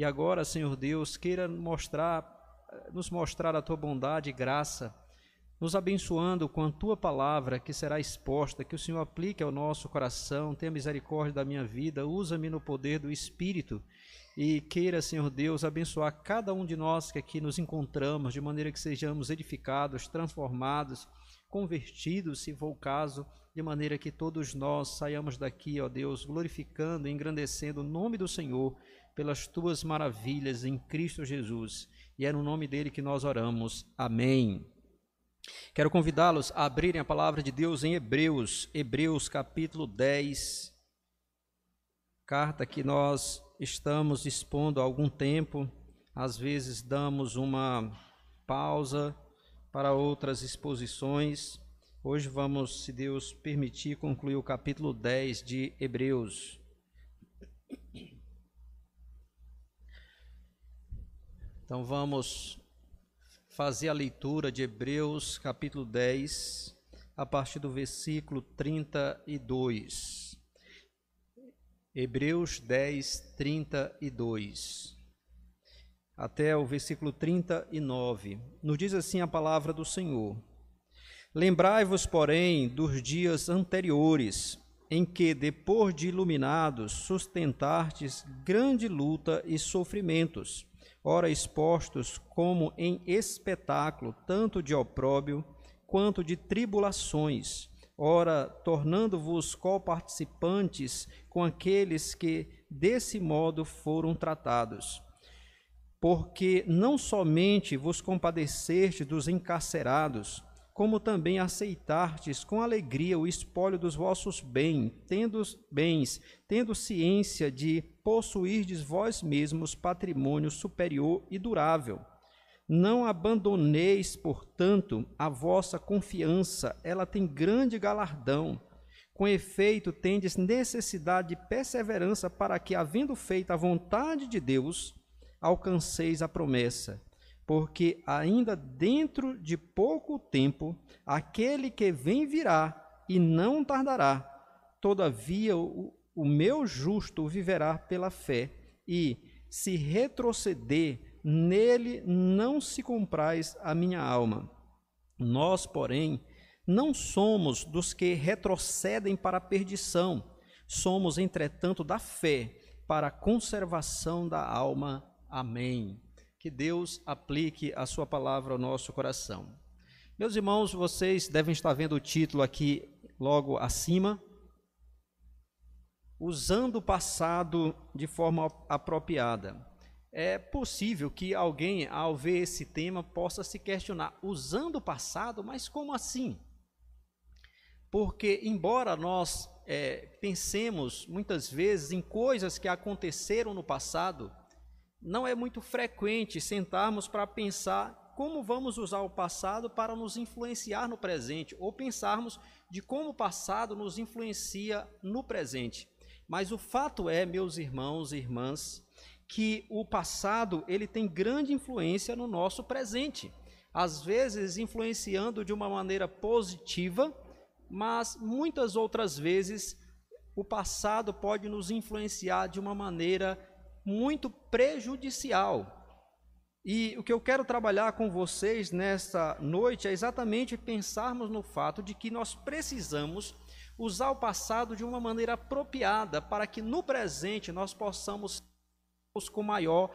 E agora, Senhor Deus, queira mostrar, nos mostrar a tua bondade e graça, nos abençoando com a tua palavra que será exposta, que o Senhor aplique ao nosso coração, tenha misericórdia da minha vida, usa-me no poder do Espírito e queira, Senhor Deus, abençoar cada um de nós que aqui nos encontramos, de maneira que sejamos edificados, transformados, convertidos, se for o caso, de maneira que todos nós saiamos daqui, ó Deus, glorificando e engrandecendo o nome do Senhor pelas tuas maravilhas em Cristo Jesus. E é no nome dele que nós oramos. Amém. Quero convidá-los a abrirem a palavra de Deus em Hebreus, Hebreus capítulo 10, carta que nós estamos expondo há algum tempo, às vezes damos uma pausa para outras exposições. Hoje vamos, se Deus permitir, concluir o capítulo 10 de Hebreus. Então vamos fazer a leitura de Hebreus capítulo 10, a partir do versículo 32. Hebreus 10, 32. Até o versículo 39. Nos diz assim a palavra do Senhor: Lembrai-vos, porém, dos dias anteriores, em que, depois de iluminados, sustentastes grande luta e sofrimentos ora expostos como em espetáculo, tanto de opróbio quanto de tribulações, ora tornando-vos coparticipantes com aqueles que desse modo foram tratados. Porque não somente vos compadeceste dos encarcerados, como também aceitastes com alegria o espólio dos vossos bens, tendo bens, tendo ciência de possuirdes vós mesmos patrimônio superior e durável. Não abandoneis, portanto, a vossa confiança, ela tem grande galardão. Com efeito, tendes necessidade de perseverança para que, havendo feito a vontade de Deus, alcanceis a promessa porque ainda dentro de pouco tempo aquele que vem virá e não tardará. Todavia o, o meu justo viverá pela fé, e se retroceder, nele não se comprais a minha alma. Nós, porém, não somos dos que retrocedem para a perdição, somos, entretanto, da fé para a conservação da alma. Amém que Deus aplique a sua palavra ao nosso coração. Meus irmãos, vocês devem estar vendo o título aqui logo acima. Usando o passado de forma apropriada. É possível que alguém, ao ver esse tema, possa se questionar: usando o passado, mas como assim? Porque, embora nós é, pensemos muitas vezes em coisas que aconteceram no passado, não é muito frequente sentarmos para pensar como vamos usar o passado para nos influenciar no presente, ou pensarmos de como o passado nos influencia no presente. Mas o fato é, meus irmãos e irmãs, que o passado ele tem grande influência no nosso presente. Às vezes influenciando de uma maneira positiva, mas muitas outras vezes o passado pode nos influenciar de uma maneira muito prejudicial. E o que eu quero trabalhar com vocês nesta noite é exatamente pensarmos no fato de que nós precisamos usar o passado de uma maneira apropriada para que no presente nós possamos com maior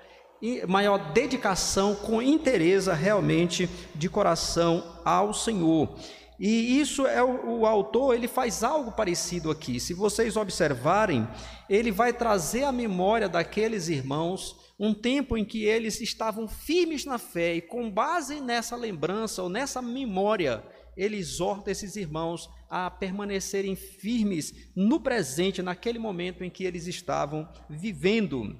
maior dedicação, com interesse realmente de coração ao Senhor. E isso é o, o, autor, ele faz algo parecido aqui. Se vocês observarem, ele vai trazer à memória daqueles irmãos um tempo em que eles estavam firmes na fé e com base nessa lembrança ou nessa memória, ele exorta esses irmãos a permanecerem firmes no presente, naquele momento em que eles estavam vivendo.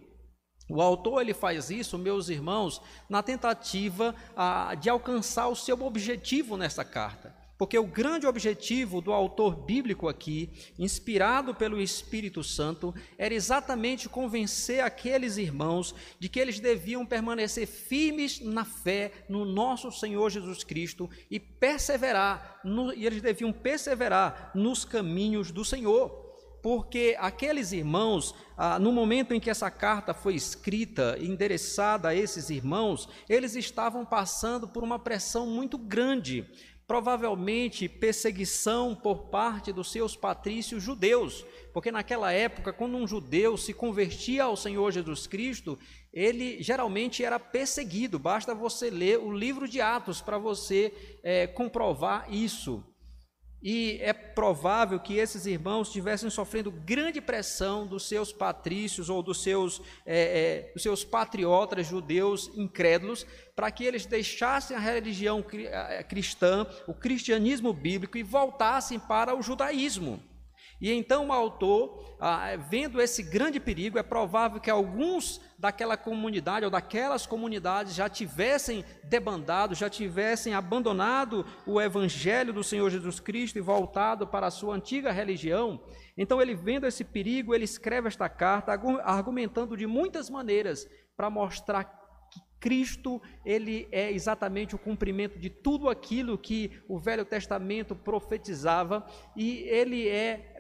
O autor ele faz isso, meus irmãos, na tentativa a, de alcançar o seu objetivo nessa carta. Porque o grande objetivo do autor bíblico aqui, inspirado pelo Espírito Santo, era exatamente convencer aqueles irmãos de que eles deviam permanecer firmes na fé no nosso Senhor Jesus Cristo e perseverar, no, e eles deviam perseverar nos caminhos do Senhor. porque aqueles irmãos, ah, no momento em que essa carta foi escrita, endereçada a esses irmãos, eles estavam passando por uma pressão muito grande, provavelmente perseguição por parte dos seus patrícios judeus, porque naquela época, quando um judeu se convertia ao Senhor Jesus Cristo, ele geralmente era perseguido. Basta você ler o livro de Atos para você é, comprovar isso. E é provável que esses irmãos estivessem sofrendo grande pressão dos seus patrícios ou dos seus, é, é, dos seus patriotas judeus incrédulos, para que eles deixassem a religião cristã, o cristianismo bíblico, e voltassem para o judaísmo. E então o autor, ah, vendo esse grande perigo, é provável que alguns daquela comunidade ou daquelas comunidades já tivessem debandado, já tivessem abandonado o evangelho do Senhor Jesus Cristo e voltado para a sua antiga religião. Então ele vendo esse perigo, ele escreve esta carta argumentando de muitas maneiras para mostrar Cristo, ele é exatamente o cumprimento de tudo aquilo que o Velho Testamento profetizava, e ele é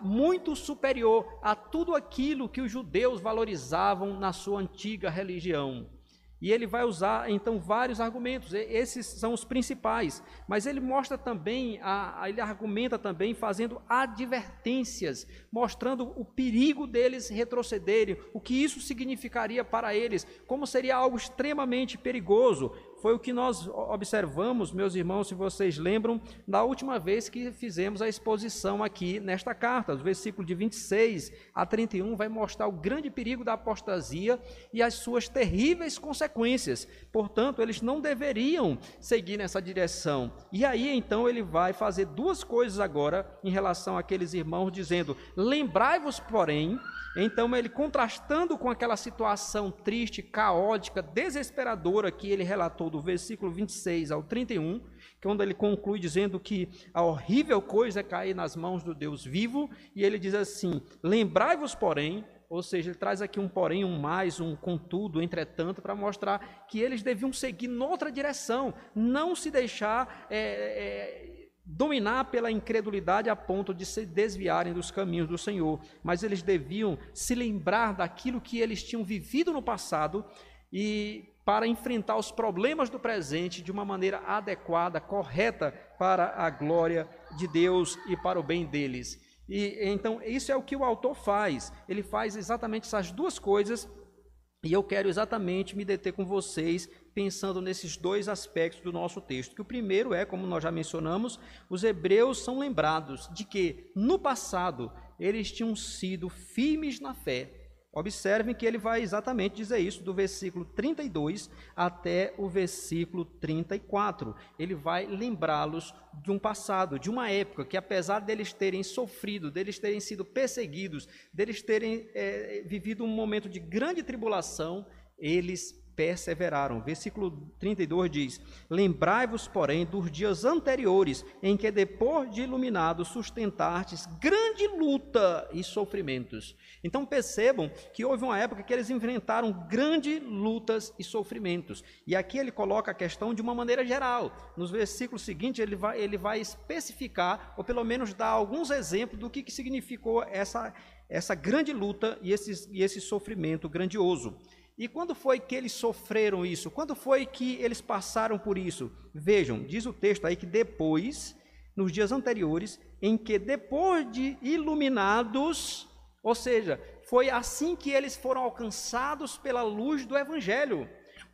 muito superior a tudo aquilo que os judeus valorizavam na sua antiga religião. E ele vai usar então vários argumentos, esses são os principais, mas ele mostra também, ele argumenta também fazendo advertências, mostrando o perigo deles retrocederem, o que isso significaria para eles, como seria algo extremamente perigoso, foi o que nós observamos, meus irmãos, se vocês lembram, na última vez que fizemos a exposição aqui nesta carta. O versículo de 26 a 31 vai mostrar o grande perigo da apostasia e as suas terríveis consequências. Portanto, eles não deveriam seguir nessa direção. E aí, então, ele vai fazer duas coisas agora em relação àqueles irmãos, dizendo: Lembrai-vos, porém, então, ele contrastando com aquela situação triste, caótica, desesperadora que ele relatou do versículo 26 ao 31, que é ele conclui dizendo que a horrível coisa é cair nas mãos do Deus vivo, e ele diz assim: Lembrai-vos, porém, ou seja, ele traz aqui um porém, um mais, um contudo, entretanto, para mostrar que eles deviam seguir noutra direção, não se deixar. É, é, dominar pela incredulidade a ponto de se desviarem dos caminhos do Senhor, mas eles deviam se lembrar daquilo que eles tinham vivido no passado e para enfrentar os problemas do presente de uma maneira adequada, correta para a glória de Deus e para o bem deles. E então isso é o que o autor faz. Ele faz exatamente essas duas coisas e eu quero exatamente me deter com vocês pensando nesses dois aspectos do nosso texto. Que o primeiro é, como nós já mencionamos, os hebreus são lembrados de que no passado eles tinham sido firmes na fé. Observem que ele vai exatamente dizer isso do versículo 32 até o versículo 34. Ele vai lembrá-los de um passado, de uma época que, apesar deles terem sofrido, deles terem sido perseguidos, deles terem é, vivido um momento de grande tribulação, eles perseveraram. Versículo 32 diz: Lembrai-vos, porém, dos dias anteriores, em que, depois de iluminados, sustentastes grande luta e sofrimentos. Então percebam que houve uma época que eles enfrentaram grandes lutas e sofrimentos. E aqui ele coloca a questão de uma maneira geral. Nos versículos seguintes, ele vai, ele vai especificar, ou pelo menos dar alguns exemplos do que, que significou essa, essa grande luta e, esses, e esse sofrimento grandioso. E quando foi que eles sofreram isso? Quando foi que eles passaram por isso? Vejam, diz o texto aí que depois, nos dias anteriores, em que depois de iluminados, ou seja, foi assim que eles foram alcançados pela luz do Evangelho.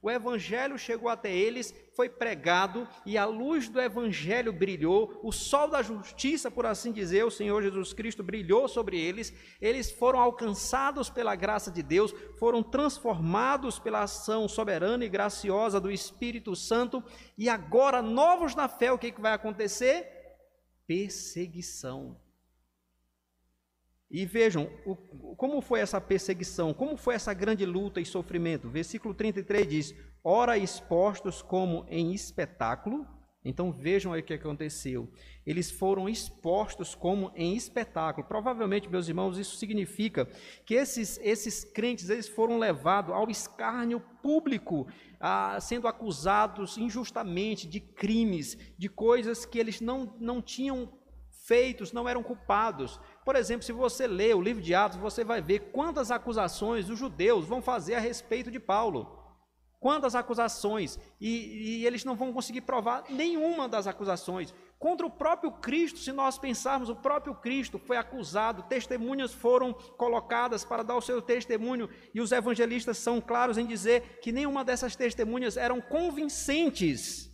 O Evangelho chegou até eles, foi pregado e a luz do Evangelho brilhou, o sol da justiça, por assim dizer, o Senhor Jesus Cristo brilhou sobre eles, eles foram alcançados pela graça de Deus, foram transformados pela ação soberana e graciosa do Espírito Santo e agora, novos na fé, o que, vai acontecer? Perseguição. E vejam o, como foi essa perseguição, como foi essa grande luta e sofrimento. Versículo 33 diz: Ora expostos como em espetáculo. Então vejam aí o que aconteceu. Eles foram expostos como em espetáculo. Provavelmente, meus irmãos, isso significa que esses, esses crentes eles foram levados ao escárnio público, sendo acusados injustamente de crimes, de coisas que eles não, não tinham feitos, não eram culpados Por exemplo, se você lê o livro de Atos, você vai ver quantas acusações os judeus vão fazer a respeito de Paulo. Quantas acusações, e, e eles não vão conseguir provar nenhuma das acusações. Contra o próprio Cristo, se nós pensarmos, o próprio Cristo foi acusado, testemunhas foram colocadas para dar o seu testemunho, e os evangelistas são claros em dizer que nenhuma dessas testemunhas eram convincentes.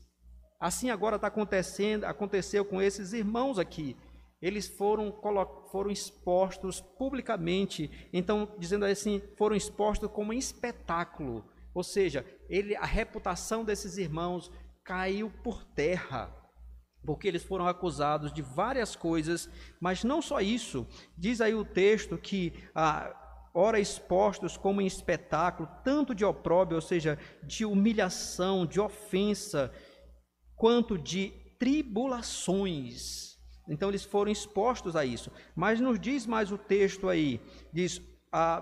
Assim agora está acontecendo, aconteceu com esses irmãos aqui. Eles foram, foram expostos publicamente, então, dizendo assim, foram expostos como espetáculo. Ou seja, ele, a reputação desses irmãos caiu por terra porque eles foram acusados de várias coisas, mas não só isso. Diz aí o texto que ah, ora expostos como em espetáculo, tanto de opróbio, ou seja, de humilhação, de ofensa, quanto de tribulações. Então eles foram expostos a isso. Mas nos diz mais o texto aí, diz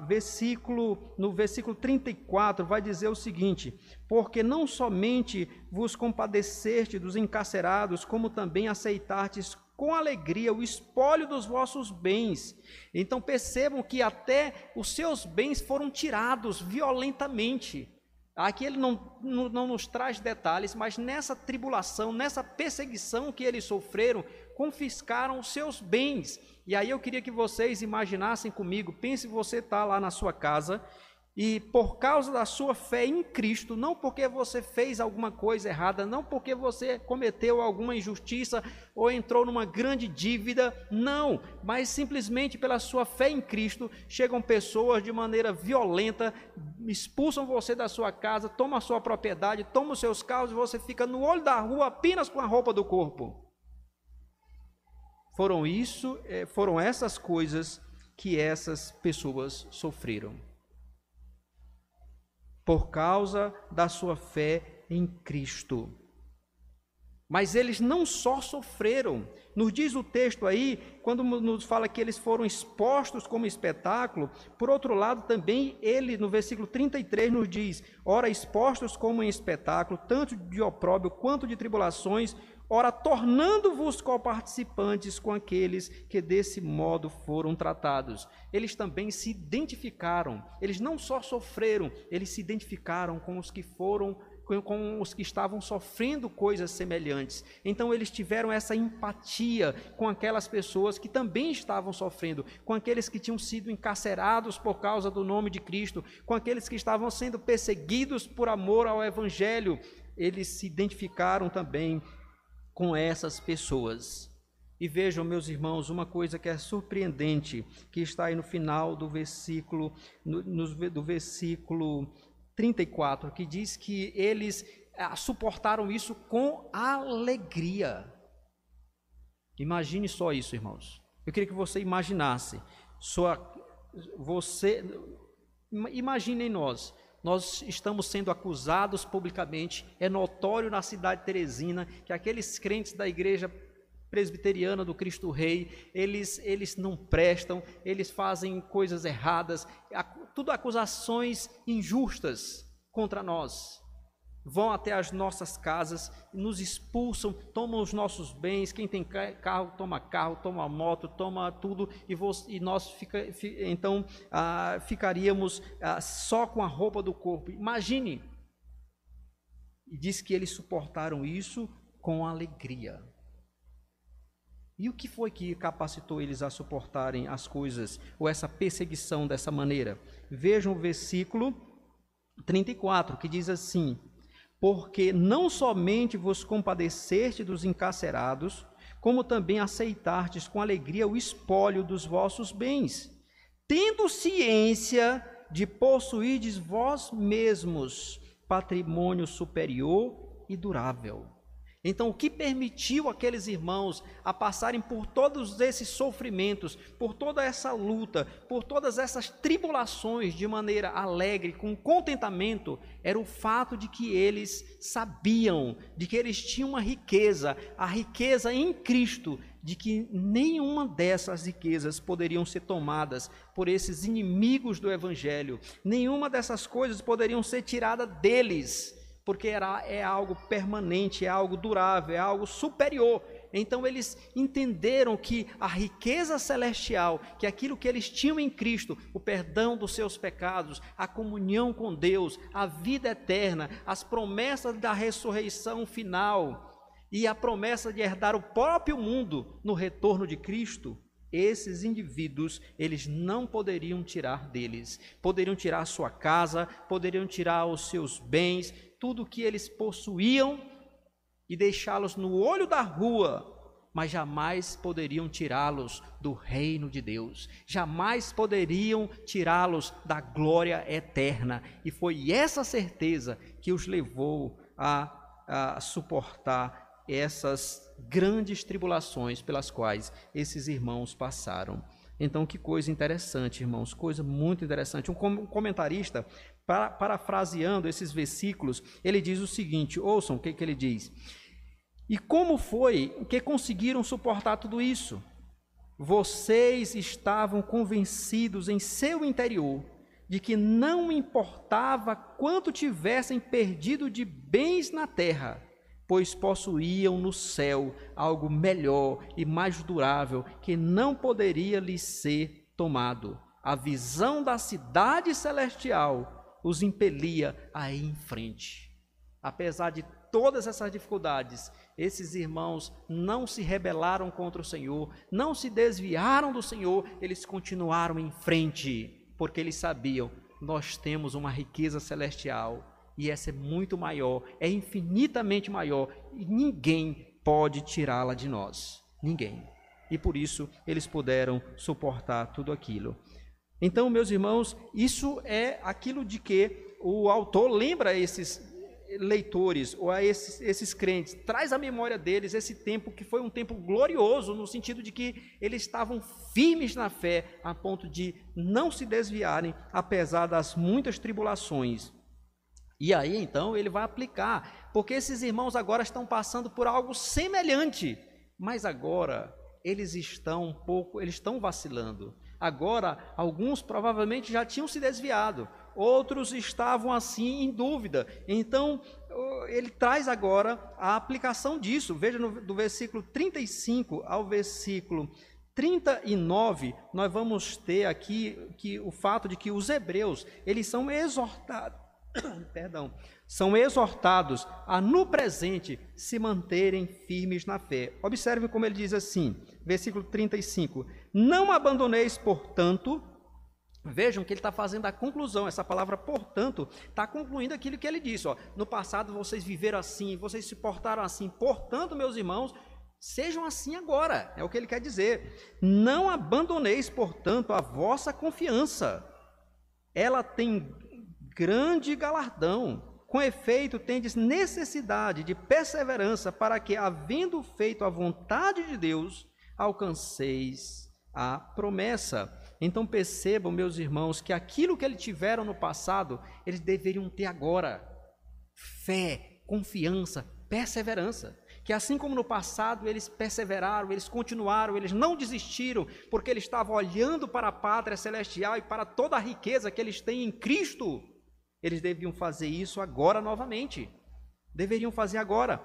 versículo, no versículo 34, vai dizer o seguinte: Porque não somente vos compadeceste dos encarcerados, como também aceitastes com alegria o espólio dos vossos bens. Então percebam que até os seus bens foram tirados violentamente. Aqui ele não, não, não, nos traz detalhes, mas nessa tribulação, nessa perseguição que eles sofreram, confiscaram os seus bens. E aí eu queria que vocês imaginassem comigo, pense você está lá na sua casa e por causa da sua fé em Cristo, não porque você fez alguma coisa errada, não porque você cometeu alguma injustiça ou entrou numa grande dívida, não, mas simplesmente pela sua fé em Cristo, chegam pessoas de maneira violenta, expulsam você da sua casa, tomam a sua propriedade, tomam os seus carros e você fica no olho da rua apenas com a roupa do corpo. Foram isso, eh, foram essas coisas que essas pessoas sofreram. Por causa da sua fé em Cristo. Mas eles não só sofreram, nos diz o texto aí, quando nos fala que eles foram expostos como espetáculo, por outro lado também ele, no versículo 33, nos diz: ora, expostos como em espetáculo, tanto de opróbrio quanto de tribulações, ora, tornando-vos coparticipantes com aqueles que desse modo foram tratados. Eles também se identificaram, eles não só sofreram, eles se identificaram com os que foram com os que estavam sofrendo coisas semelhantes. Então eles tiveram essa empatia com aquelas pessoas que também estavam sofrendo, com aqueles que tinham sido encarcerados por causa do nome de Cristo, com aqueles que estavam sendo perseguidos por amor ao evangelho. Eles se identificaram também com essas pessoas. E vejam, meus irmãos, uma coisa que é surpreendente, que está aí no final do versículo, no, no, do versículo 34, que diz que eles ah, suportaram isso com alegria. Imagine só isso, irmãos. Eu queria que você imaginasse. Sua, você, imaginem nós nós estamos sendo acusados publicamente, é notório na cidade de Teresina que aqueles crentes da igreja presbiteriana do Cristo Rei, eles, eles não prestam, eles fazem coisas erradas, tudo acusações injustas contra nós vão até as nossas casas, nos expulsam, tomam os nossos bens. Quem tem carro, toma carro, toma moto, toma tudo, e, e nós fica, então ah, ficaríamos ah, só com a roupa do corpo. Imagine. E diz que eles suportaram isso com alegria. E o que foi que capacitou eles a suportarem as coisas, ou essa perseguição dessa maneira? Vejam o versículo 34, que diz assim: porque não somente vos compadeceste dos encarcerados, como também aceitastes com alegria o espólio dos vossos bens, tendo ciência de possuirdes vós mesmos patrimônio superior e durável. Então, o que permitiu aqueles irmãos a passarem por todos esses sofrimentos, por toda essa luta, por todas essas tribulações de maneira alegre, com contentamento, era o fato de que eles sabiam, de que eles tinham uma riqueza, a riqueza em Cristo, de que nenhuma dessas riquezas poderiam ser tomadas por esses inimigos do Evangelho, nenhuma dessas coisas poderiam ser tirada deles porque era, é algo permanente, é algo durável, é algo superior. Então eles entenderam que a riqueza celestial, que aquilo que eles tinham em Cristo, o perdão dos seus pecados, a comunhão com Deus, a vida eterna, as promessas da ressurreição final e a promessa de herdar o próprio mundo no retorno de Cristo, esses indivíduos, eles não poderiam tirar deles. Poderiam tirar sua casa, poderiam tirar os seus bens, tudo que eles possuíam e deixá-los no olho da rua, mas jamais poderiam tirá-los do reino de Deus, jamais poderiam tirá-los da glória eterna. E foi essa certeza que os levou a, a suportar essas grandes tribulações pelas quais esses irmãos passaram. Então, que coisa interessante, irmãos, coisa muito interessante. Um comentarista, parafraseando esses versículos, ele diz o seguinte: ouçam o que, que ele diz. E como foi que conseguiram suportar tudo isso? Vocês estavam convencidos em seu interior de que não importava quanto tivessem perdido de bens na terra, pois possuíam no céu algo melhor e mais durável que não poderia lhes ser tomado. A visão da cidade celestial os impelia a ir em frente. Apesar de todas essas dificuldades, esses irmãos não se rebelaram contra o Senhor, não se desviaram do Senhor, eles continuaram em frente, porque eles sabiam: nós temos uma riqueza celestial e essa é muito maior, é infinitamente maior, e ninguém pode tirá-la de nós. Ninguém. E por isso eles puderam suportar tudo aquilo. Então, meus irmãos, isso é aquilo de que o autor lembra esses leitores ou a esses, esses crentes, traz à memória deles esse tempo que foi um tempo glorioso, no sentido de que eles estavam firmes na fé, a ponto de não se desviarem, apesar das muitas tribulações. E aí então ele vai aplicar, porque esses irmãos agora estão passando por algo semelhante, mas agora eles estão um pouco, eles estão vacilando. Agora, alguns provavelmente já tinham se desviado, outros estavam assim em dúvida. Então, ele traz agora a aplicação disso. Veja no, do versículo 35 ao versículo 39, nós vamos ter aqui que o fato de que os hebreus, eles são exortados perdão, são exortados a no presente se manterem firmes na fé. Observe como ele diz assim, versículo 35: Não abandoneis, portanto, Vejam que ele está fazendo a conclusão, essa palavra, portanto, está concluindo aquilo que ele disse. Ó, no passado vocês viveram assim, vocês se portaram assim, portanto, meus irmãos, sejam assim agora, é o que ele quer dizer. Não abandoneis, portanto, a vossa confiança. Ela tem grande galardão. Com efeito, tendes necessidade de perseverança para que, havendo feito a vontade de Deus, alcanceis a promessa. Então percebam, meus irmãos, que aquilo que eles tiveram no passado, eles deveriam ter agora: fé, confiança, perseverança. Que assim como no passado eles perseveraram, eles continuaram, eles não desistiram, porque eles estavam olhando para a pátria celestial e para toda a riqueza que eles têm em Cristo. Eles deviam fazer isso agora novamente. Deveriam fazer agora.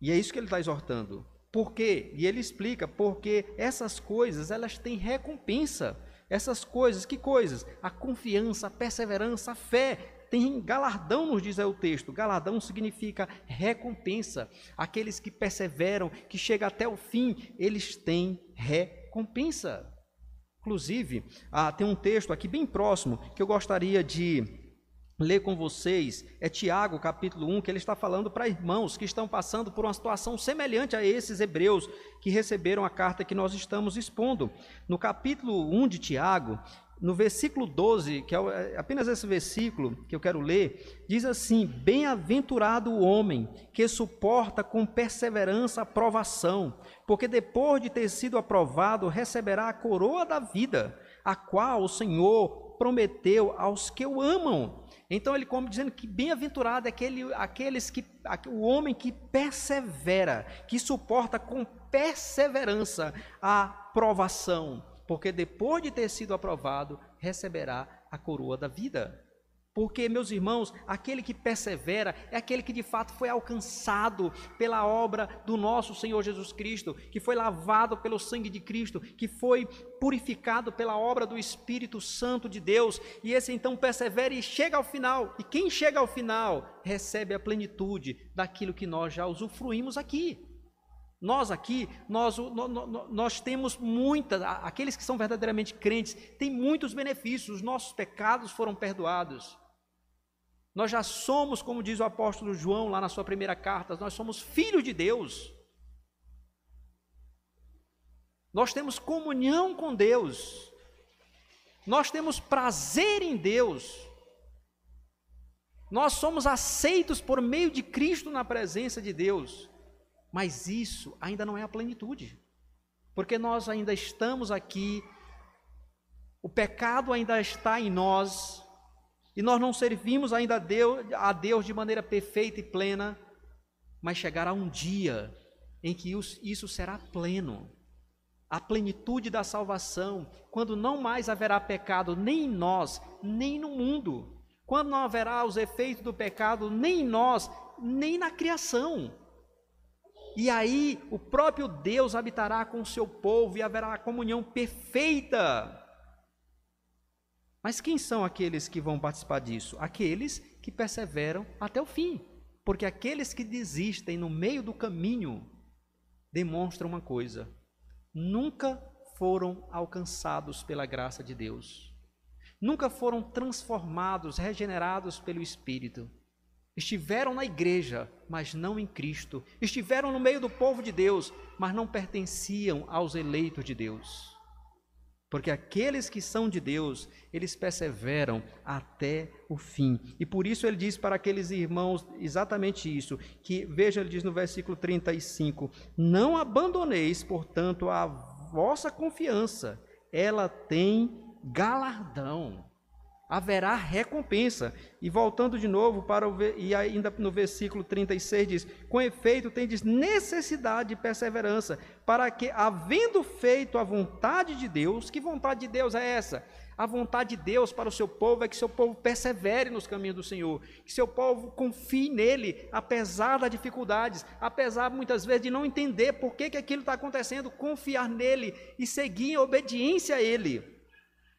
E é isso que ele está exortando. Por quê? E ele explica, porque essas coisas, elas têm recompensa. Essas coisas, que coisas? A confiança, a perseverança, a fé, tem galardão, nos diz aí o texto. Galardão significa recompensa. Aqueles que perseveram, que chegam até o fim, eles têm recompensa. Inclusive, ah, tem um texto aqui bem próximo que eu gostaria de ler com vocês. É Tiago, capítulo 1, que ele está falando para irmãos que estão passando por uma situação semelhante a esses hebreus que receberam a carta que nós estamos expondo. No capítulo 1 de Tiago, no versículo 12, que é, é apenas esse versículo que eu quero ler, diz assim: Bem-aventurado o homem que suporta com perseverança a provação, porque depois de ter sido aprovado, receberá a coroa da vida, a qual o Senhor prometeu aos que o amam. Então ele come dizendo que bem-aventurado é aquele, aqueles que o homem que persevera, que suporta com perseverança a provação porque depois de ter sido aprovado, receberá a coroa da vida. Porque, meus irmãos, aquele que persevera é aquele que de fato foi alcançado pela obra do nosso Senhor Jesus Cristo, que foi lavado pelo sangue de Cristo, que foi purificado pela obra do Espírito Santo de Deus, e esse então persevera e chega ao final. E quem chega ao final recebe a plenitude daquilo que nós já usufruímos aqui. Nós aqui, nós, nós temos muitas, aqueles que são verdadeiramente crentes, têm muitos benefícios, os nossos pecados foram perdoados. Nós já somos, como diz o apóstolo João lá na sua primeira carta, nós somos filhos de Deus. Nós temos comunhão com Deus. Nós temos prazer em Deus. Nós somos aceitos por meio de Cristo na presença de Deus. Mas isso ainda não é a plenitude. Porque nós ainda estamos aqui, o pecado ainda está em nós, e nós não servimos ainda a Deus, a Deus de maneira perfeita e plena, mas chegará um dia em que isso será pleno. A plenitude da salvação, quando não mais haverá pecado nem em nós, nem no mundo. Quando não haverá os efeitos do pecado nem em nós, nem na criação. E aí o próprio Deus habitará com o seu povo e haverá comunhão perfeita mas quem são aqueles que vão participar disso? Aqueles que perseveram até o fim. Porque aqueles que desistem no meio do caminho demonstram uma coisa: nunca foram alcançados pela graça de Deus. Nunca foram transformados, regenerados pelo Espírito. Estiveram na igreja, mas não em Cristo. Estiveram no meio do povo de Deus, mas não pertenciam aos eleitos de Deus. Porque aqueles que são de Deus, eles perseveram até o fim. E por isso ele diz para aqueles irmãos exatamente isso, que veja, ele diz no versículo 35: "Não abandoneis, portanto, a vossa confiança, ela tem galardão." Haverá recompensa. E voltando de novo para o e ainda no versículo 36 diz: "Com efeito tendes necessidade de perseverança, para que havendo feito a vontade de Deus, que vontade de Deus é essa? A vontade de Deus para o seu povo é que seu povo persevere nos caminhos do Senhor, que seu povo confie nele, apesar das dificuldades, apesar muitas vezes de não entender por que, que aquilo está acontecendo, confiar nele e seguir em obediência a ele.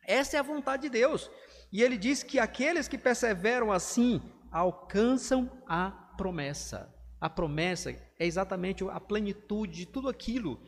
Essa é a vontade de Deus. E ele diz que aqueles que perseveram assim alcançam a promessa. A promessa é exatamente a plenitude de tudo aquilo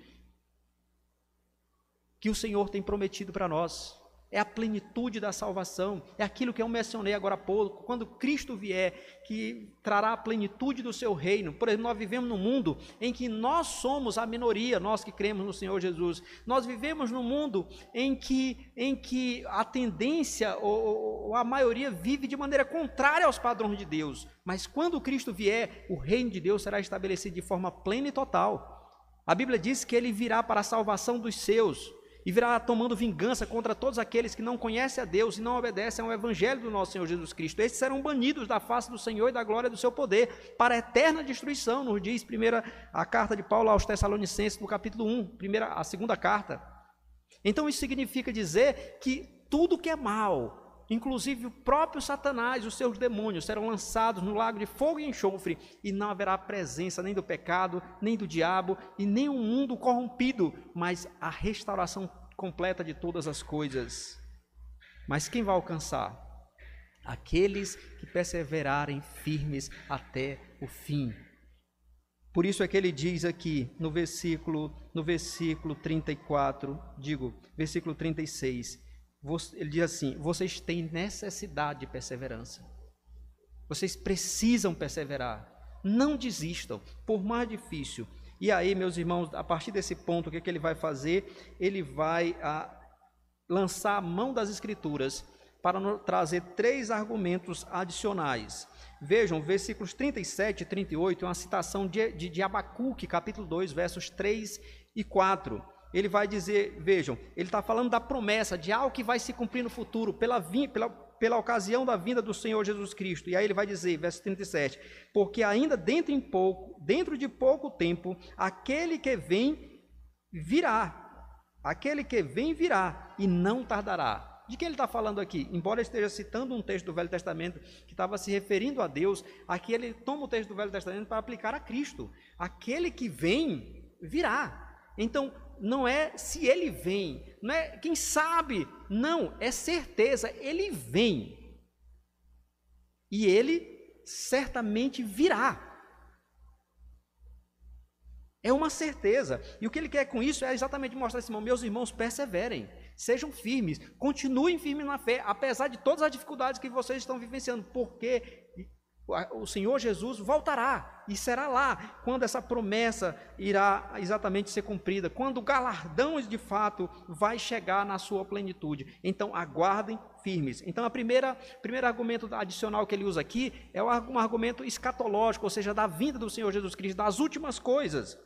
que o Senhor tem prometido para nós é a plenitude da salvação, é aquilo que eu mencionei agora há pouco, quando Cristo vier, que trará a plenitude do seu reino. Por exemplo, nós vivemos num mundo em que nós somos a minoria, nós que cremos no Senhor Jesus. Nós vivemos num mundo em que, em que a tendência, ou, ou a maioria, vive de maneira contrária aos padrões de Deus. Mas quando Cristo vier, o reino de Deus será estabelecido de forma plena e total. A Bíblia diz que ele virá para a salvação dos seus e virá tomando vingança contra todos aqueles que não conhecem a Deus e não obedecem ao Evangelho do nosso Senhor Jesus Cristo. Estes serão banidos da face do Senhor e da glória do seu poder para a eterna destruição, nos diz primeira, a carta de Paulo aos Tessalonicenses, no capítulo 1, primeira, a segunda carta. Então isso significa dizer que tudo que é mal, inclusive o próprio Satanás e os seus demônios, serão lançados no lago de fogo e enxofre, e não haverá presença nem do pecado, nem do diabo, e nem um mundo corrompido, mas a restauração completa de todas as coisas. Mas quem vai alcançar? Aqueles que perseverarem firmes até o fim. Por isso é que ele diz aqui no versículo, no versículo 34, digo, versículo 36, ele diz assim: vocês têm necessidade de perseverança. Vocês precisam perseverar. Não desistam, por mais difícil. E aí, meus irmãos, a partir desse ponto, o que, é que ele vai fazer? Ele vai a, ah, lançar a mão das Escrituras para trazer três argumentos adicionais. Vejam, versículos 37 e 38 é uma citação de, de, de Abacuque, capítulo 2, versos 3 e 4 ele vai dizer, vejam, ele está falando da promessa de algo que vai se cumprir no futuro, pela, pela, pela ocasião da vinda do Senhor Jesus Cristo. E aí ele vai dizer, verso 37, porque ainda dentro, em pouco, dentro de pouco tempo, aquele que vem virá, aquele que vem virá e não tardará. De quem ele está falando aqui? Embora esteja citando um texto do Velho Testamento que estava se referindo a Deus, aqui ele toma o texto do Velho Testamento para aplicar a Cristo. Aquele que vem, virá. Então, não é se ele vem, não é quem sabe, não, é certeza, ele vem. E ele certamente virá. É uma certeza. E o que ele quer com isso é exatamente mostrar assim, meus irmãos, perseverem, sejam firmes, continuem firmes na fé, apesar de todas as dificuldades que vocês estão vivenciando, porque o Senhor Jesus voltará e será lá quando essa promessa irá exatamente ser cumprida, quando o galardão de fato vai chegar na sua plenitude. Então aguardem firmes. Então a primeira primeiro argumento adicional que ele usa aqui é um argumento escatológico, ou seja, da vinda do Senhor Jesus Cristo, das últimas coisas.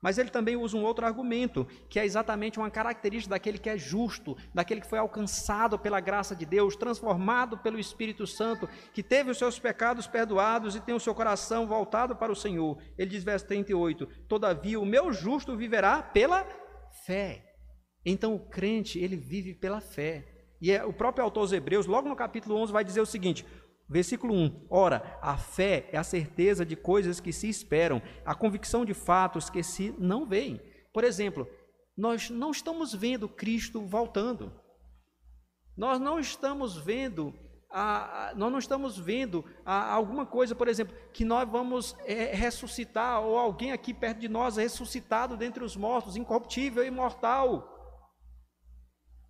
Mas ele também usa um outro argumento, que é exatamente uma característica daquele que é justo, daquele que foi alcançado pela graça de Deus, transformado pelo Espírito Santo, que teve os seus pecados perdoados e tem o seu coração voltado para o Senhor. Ele diz, verso 38: Todavia o meu justo viverá pela fé. Então o crente, ele vive pela fé. E é, o próprio autor dos Hebreus, logo no capítulo 11, vai dizer o seguinte: Versículo 1: Ora, a fé é a certeza de coisas que se esperam, a convicção de fatos que se não veem. Por exemplo, nós não estamos vendo Cristo voltando. Nós não estamos vendo a, nós não estamos vendo a, alguma coisa, por exemplo, que nós vamos é, ressuscitar, ou alguém aqui perto de nós é ressuscitado dentre os mortos, incorruptível, imortal.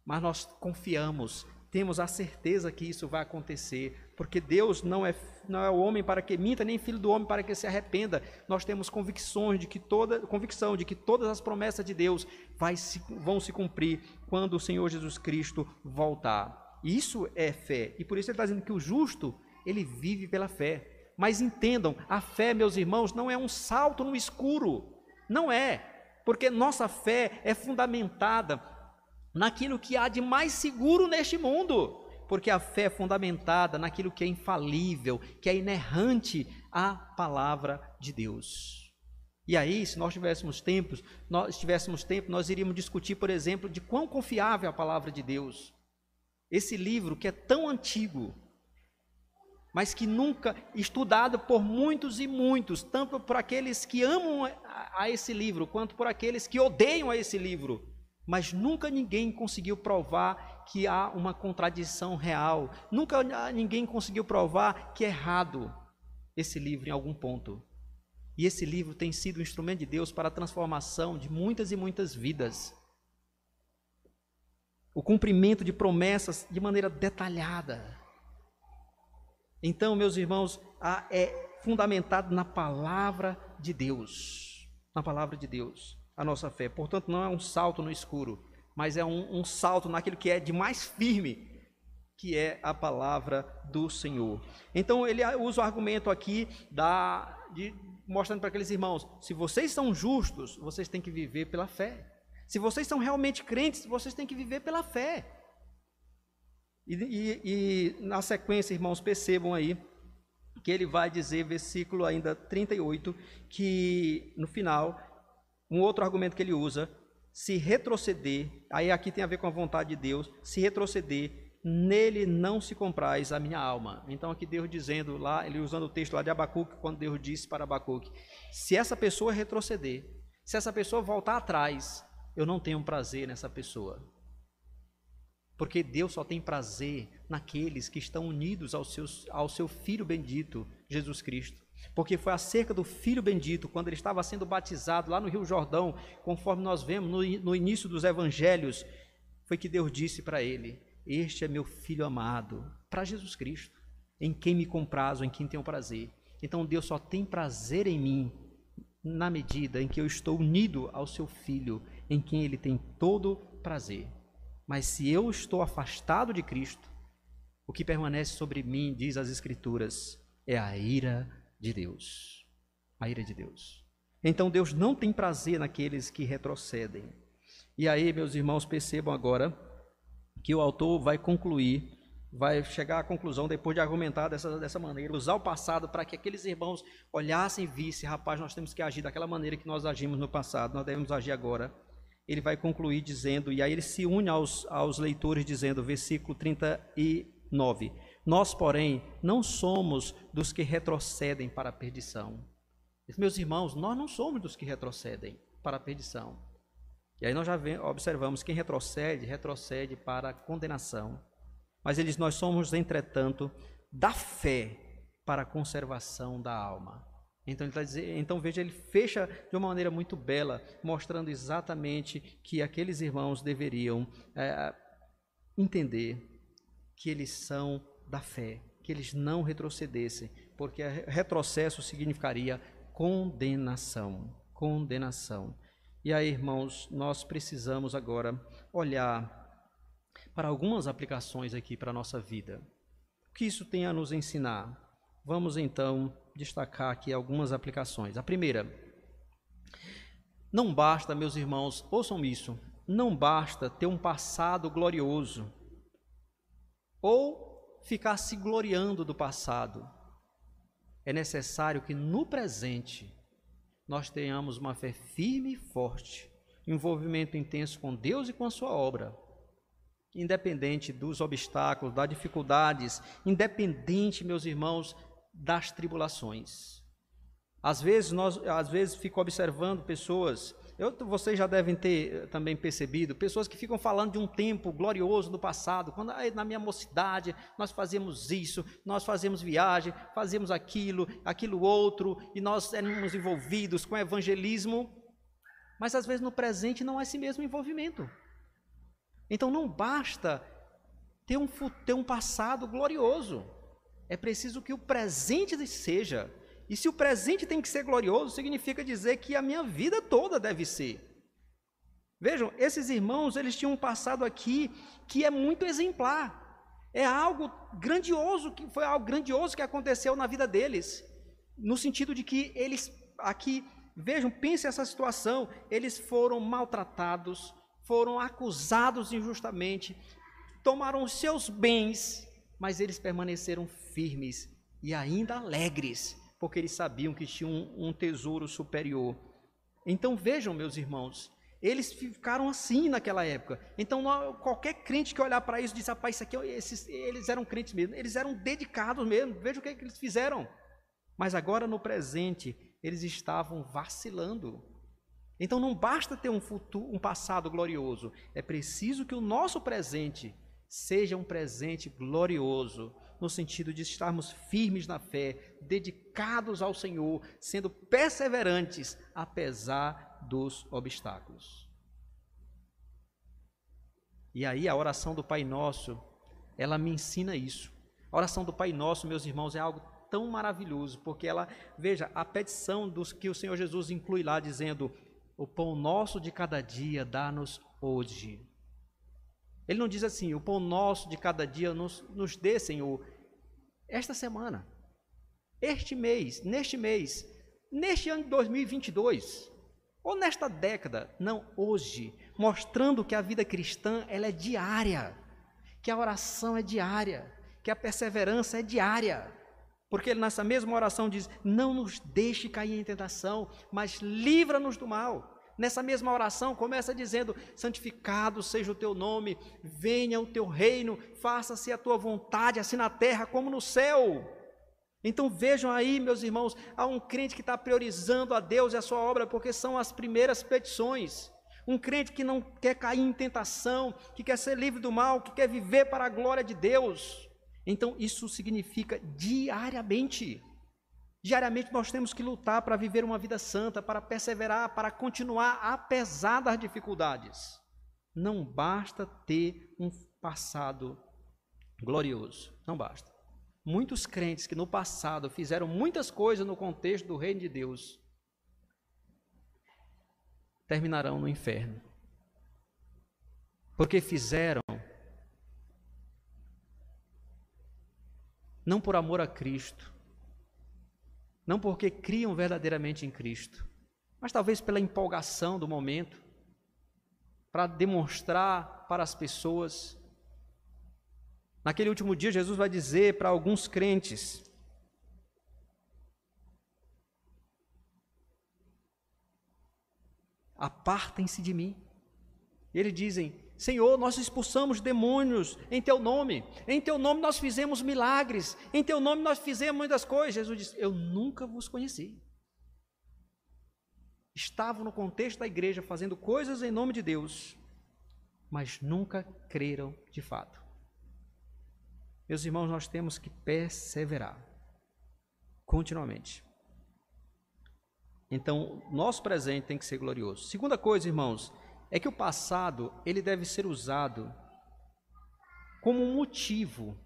Mas nós confiamos, temos a certeza que isso vai acontecer, porque Deus não é, não é o homem para que minta, nem filho do homem para que se arrependa. Nós temos convicções de que toda convicção de que todas as promessas de Deus se, vão se cumprir quando o Senhor Jesus Cristo voltar. Isso é fé. E por isso ele está dizendo que o justo, ele vive pela fé. Mas entendam, a fé, meus irmãos, não é um salto no escuro. Não é. Porque nossa fé é fundamentada naquilo que há de mais seguro neste mundo porque a fé é fundamentada naquilo que é infalível, que é inerrante à palavra de Deus. E aí, se nós tivéssemos tempos, nós tivéssemos tempo, nós iríamos discutir, por exemplo, de quão confiável é a palavra de Deus. Esse livro que é tão antigo, mas que nunca estudado por muitos e muitos, tanto por aqueles que amam a, a esse livro, quanto por aqueles que odeiam a esse livro mas nunca ninguém conseguiu provar que há uma contradição real. Nunca ninguém conseguiu provar que é errado esse livro em algum ponto. E esse livro tem sido um instrumento de Deus para a transformação de muitas e muitas vidas. O cumprimento de promessas de maneira detalhada. Então, meus irmãos, é fundamentado na palavra de Deus. Na palavra de Deus a nossa fé. Portanto, não é um salto no escuro, mas é um, um salto naquilo que é de mais firme, que é a palavra do Senhor. Então, ele usa o argumento aqui da, de, mostrando para aqueles irmãos: se vocês são justos, vocês têm que viver pela fé. Se vocês são realmente crentes, vocês têm que viver pela fé. E, e, e, na sequência, irmãos, percebam aí que ele vai dizer, versículo ainda 38, que no final um outro argumento que ele usa, se retroceder, aí aqui tem a ver com a vontade de Deus, se retroceder, nele não se comprais a minha alma. Então aqui Deus dizendo lá, ele usando o texto lá de Abacuque, quando Deus disse para Abacuque, se essa pessoa retroceder, se essa pessoa voltar atrás, eu não tenho prazer nessa pessoa. Porque Deus só tem prazer naqueles que estão unidos ao, ao seu Filho bendito, Jesus Cristo. Porque foi acerca do Filho bendito, quando ele estava sendo batizado lá no Rio Jordão, conforme nós vemos no, no início dos evangelhos, foi que Deus disse para ele: Este é meu Filho amado, para Jesus Cristo, em quem me comprazo, em quem tenho prazer. Então Deus só tem prazer em mim na medida em que eu estou unido ao seu Filho, em quem ele tem todo prazer. Mas se eu estou afastado de Cristo, o que permanece sobre mim, diz as Escrituras, é a ira de Deus. A ira de Deus. Então Deus não tem prazer naqueles que retrocedem. E aí, meus irmãos, percebam agora que o autor vai concluir, vai chegar à conclusão, depois de argumentar dessa, dessa maneira, usar o passado para que aqueles irmãos olhassem e vissem, rapaz, nós temos que agir daquela maneira que nós agimos no passado, nós devemos agir agora. ele vai concluir dizendo, e aí ele se une aos, aos leitores dizendo, versículo 39, nós, porém, não somos dos que retrocedem para a perdição. Meus irmãos, nós não somos dos que retrocedem para a perdição. E aí nós já observamos quem retrocede, retrocede para a condenação. Mas ele diz: Nós somos, entretanto, da fé para a conservação da alma. Então, ele tá dizendo, então veja, ele fecha de uma maneira muito bela, mostrando exatamente que aqueles irmãos deveriam é, entender que eles são da fé, que eles não retrocedessem, porque retrocesso significaria condenação. Condenação. E aí, irmãos, nós precisamos agora olhar para algumas aplicações aqui para a nossa vida. O que isso tem a nos ensinar? Vamos então destacar aqui algumas aplicações. A primeira, não basta, meus irmãos, ouçam isso, não basta ter um passado glorioso ou ficar se gloriando do passado. É necessário que no presente nós tenhamos uma fé firme e forte, envolvimento intenso com Deus e com a sua obra, independente dos obstáculos, das dificuldades, independente, meus irmãos, das tribulações. Às vezes nós, às vezes fico observando pessoas eu, vocês já devem ter eh, também percebido pessoas que ficam falando de um tempo glorioso do passado, quando na minha mocidade nós fazíamos isso, nós fazíamos viagem, fazíamos aquilo, aquilo outro, e nós éramos envolvidos com evangelismo, mas às vezes no presente não há esse mesmo envolvimento. Então não basta ter um, ter um passado glorioso, é preciso que o presente seja e se o presente tem que ser glorioso, significa dizer que a minha vida toda deve ser. Vejam, esses irmãos, eles tinham um passado aqui que é muito exemplar. É algo grandioso, que foi algo grandioso que aconteceu na vida deles. No sentido de que eles aqui, vejam, pensem essa situação, eles foram maltratados, foram acusados injustamente, tomaram seus bens, mas eles permaneceram firmes e ainda alegres porque eles sabiam que tinham um, um tesouro superior. Então vejam, meus irmãos, eles ficaram assim naquela época. Então, qualquer crente que olhar para isso diz: rapaz, isso aqui, esses, eles eram crentes mesmo, eles eram dedicados mesmo. Veja o que, é que eles fizeram. Mas agora, no presente, eles estavam vacilando. Então, não basta ter um, futuro, um passado glorioso, é preciso que o nosso presente seja um presente glorioso, no sentido de estarmos firmes na fé, dedicados ao Senhor, sendo perseverantes apesar dos obstáculos. E aí a oração do Pai Nosso, ela me ensina isso. A oração do Pai Nosso, meus irmãos, é algo tão maravilhoso, porque ela, veja, a petição dos que o Senhor Jesus inclui lá dizendo: "O pão nosso de cada dia dá-nos hoje". Ele não diz assim, o pão nosso de cada dia nos, nos dê, Senhor, esta semana, este mês, neste mês, neste ano de 2022, ou nesta década, não hoje, mostrando que a vida cristã ela é diária, que a oração é diária, que a perseverança é diária. Porque ele nessa mesma oração diz: "Não nos deixe cair em tentação, mas livra-nos do mal". Nessa mesma oração, começa dizendo: Santificado seja o teu nome, venha o teu reino, faça-se a tua vontade, assim na terra como no céu. Então vejam aí, meus irmãos, há um crente que está priorizando a Deus e a sua obra, porque são as primeiras petições. Um crente que não quer cair em tentação, que quer ser livre do mal, que quer viver para a glória de Deus. Então isso significa diariamente. Diariamente nós temos que lutar para viver uma vida santa, para perseverar, para continuar apesar das dificuldades. Não basta ter um passado glorioso, não basta. Muitos crentes que no passado fizeram muitas coisas no contexto do reino de Deus terminarão no inferno. Porque fizeram não por amor a Cristo, não porque criam verdadeiramente em Cristo, mas talvez pela empolgação do momento, para demonstrar para as pessoas. Naquele último dia, Jesus vai dizer para alguns crentes: Apartem-se de mim. Eles dizem: Senhor, nós expulsamos demônios em teu nome, em teu nome nós fizemos milagres, em teu nome nós fizemos muitas coisas. Jesus disse: Eu nunca vos conheci. Estavam no contexto da igreja fazendo coisas em nome de Deus, mas nunca creram de fato. Meus irmãos, nós temos que perseverar continuamente. Então, nosso presente tem que ser glorioso. Segunda coisa, irmãos, é que o passado ele deve ser usado como um motivo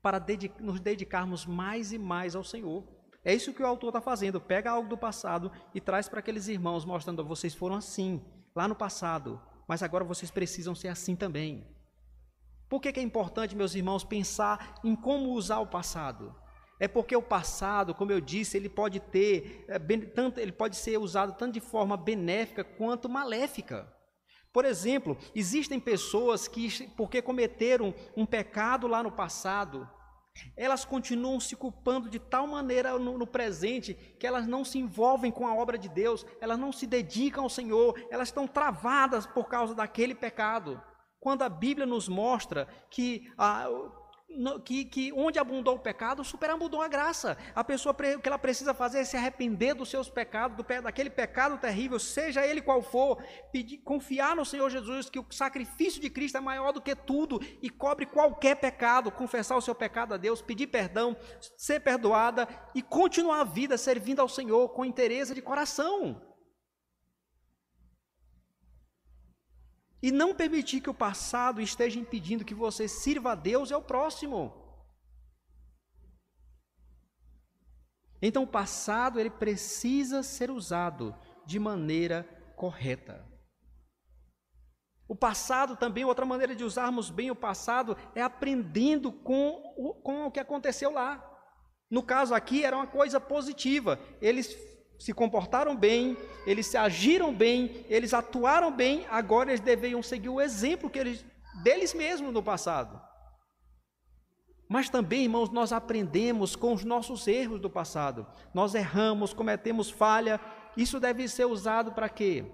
para nos dedicarmos mais e mais ao Senhor. É isso que o autor está fazendo. Pega algo do passado e traz para aqueles irmãos, mostrando: vocês foram assim lá no passado, mas agora vocês precisam ser assim também. Por que, que é importante, meus irmãos, pensar em como usar o passado? É porque o passado, como eu disse, ele pode ter, é, tanto, ele pode ser usado tanto de forma benéfica quanto maléfica. Por exemplo, existem pessoas que, porque cometeram um pecado lá no passado, elas continuam se culpando de tal maneira no, no, presente que elas não se envolvem com a obra de Deus, elas não se dedicam ao Senhor, elas estão travadas por causa daquele pecado. Quando a Bíblia nos mostra que a, que, que, onde abundou o pecado, superabundou a graça. A pessoa, o que ela precisa fazer é se arrepender dos seus pecados, do, daquele pecado terrível, seja ele qual for, pedir, confiar no Senhor Jesus, que o sacrifício de Cristo é maior do que tudo e cobre qualquer pecado, confessar o seu pecado a Deus, pedir perdão, ser perdoada e continuar a vida servindo ao Senhor com interesse de coração. E não permitir que o passado esteja impedindo que você sirva a Deus e ao próximo. Então o passado ele precisa ser usado de maneira correta. O passado também, outra maneira de usarmos bem o passado é aprendendo com o, com o que aconteceu lá. No caso aqui era uma coisa positiva. Eles se comportaram bem, eles se agiram bem, eles atuaram bem, agora eles deveriam seguir o exemplo que eles, deles mesmos no passado. Mas também, irmãos, nós aprendemos com os nossos erros do passado. Nós erramos, cometemos falha. Isso deve ser usado para quê?